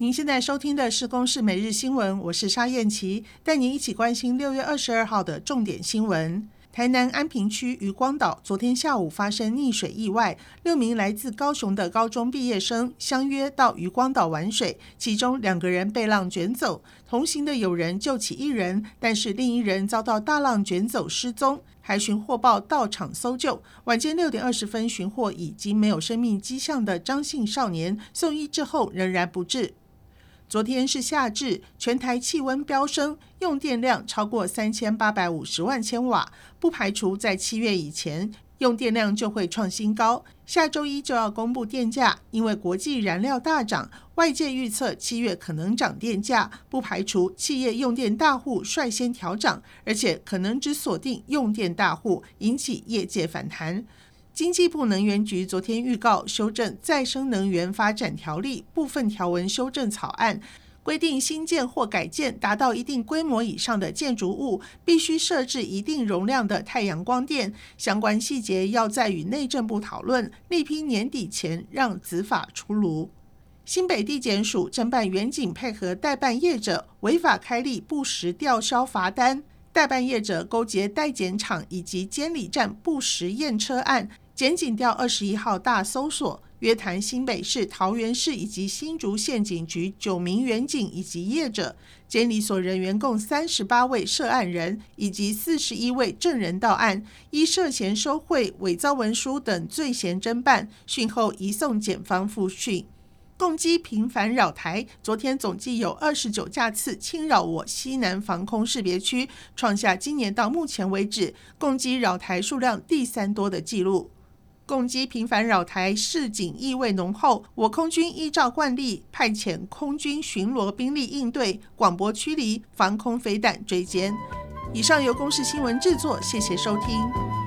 您现在收听的是《公视每日新闻》，我是沙燕琪，带您一起关心六月二十二号的重点新闻。台南安平区渔光岛昨天下午发生溺水意外，六名来自高雄的高中毕业生相约到渔光岛玩水，其中两个人被浪卷走，同行的友人救起一人，但是另一人遭到大浪卷走失踪，海巡获报到场搜救，晚间六点二十分寻获已经没有生命迹象的张姓少年，送医之后仍然不治。昨天是夏至，全台气温飙升，用电量超过三千八百五十万千瓦，不排除在七月以前用电量就会创新高。下周一就要公布电价，因为国际燃料大涨，外界预测七月可能涨电价，不排除企业用电大户率先调涨，而且可能只锁定用电大户，引起业界反弹。经济部能源局昨天预告修正《再生能源发展条例》部分条文修正草案，规定新建或改建达到一定规模以上的建筑物，必须设置一定容量的太阳光电。相关细节要在与内政部讨论，力拼年底前让子法出炉。新北地检署侦办员警配合代办业者违法开立不实吊销罚单，代办业者勾结代检厂以及监理站不实验车案。检警调二十一号大搜索，约谈新北市、桃园市以及新竹县警局九名员警以及业者，监理所人员共三十八位涉案人以及四十一位证人到案，依涉嫌收贿、伪造文书等罪嫌侦办，讯后移送检方复讯。共机频繁扰台，昨天总计有二十九架次侵扰我西南防空识别区，创下今年到目前为止共机扰台数量第三多的纪录。共机频繁扰台，示警意味浓厚。我空军依照惯例派遣空军巡逻兵力应对，广播驱离，防空飞弹追歼。以上由公视新闻制作，谢谢收听。